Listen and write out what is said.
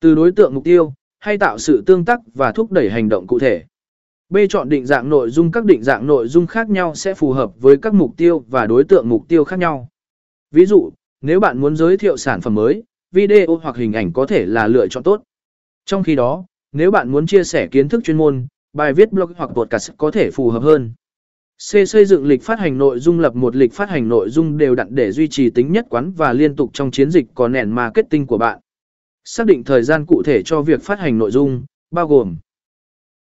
Từ đối tượng mục tiêu, hay tạo sự tương tác và thúc đẩy hành động cụ thể. B. Chọn định dạng nội dung các định dạng nội dung khác nhau sẽ phù hợp với các mục tiêu và đối tượng mục tiêu khác nhau. Ví dụ, nếu bạn muốn giới thiệu sản phẩm mới, video hoặc hình ảnh có thể là lựa chọn tốt. Trong khi đó, nếu bạn muốn chia sẻ kiến thức chuyên môn, bài viết blog hoặc podcast có thể phù hợp hơn. C. Xây dựng lịch phát hành nội dung lập một lịch phát hành nội dung đều đặn để duy trì tính nhất quán và liên tục trong chiến dịch có nền marketing của bạn. Xác định thời gian cụ thể cho việc phát hành nội dung, bao gồm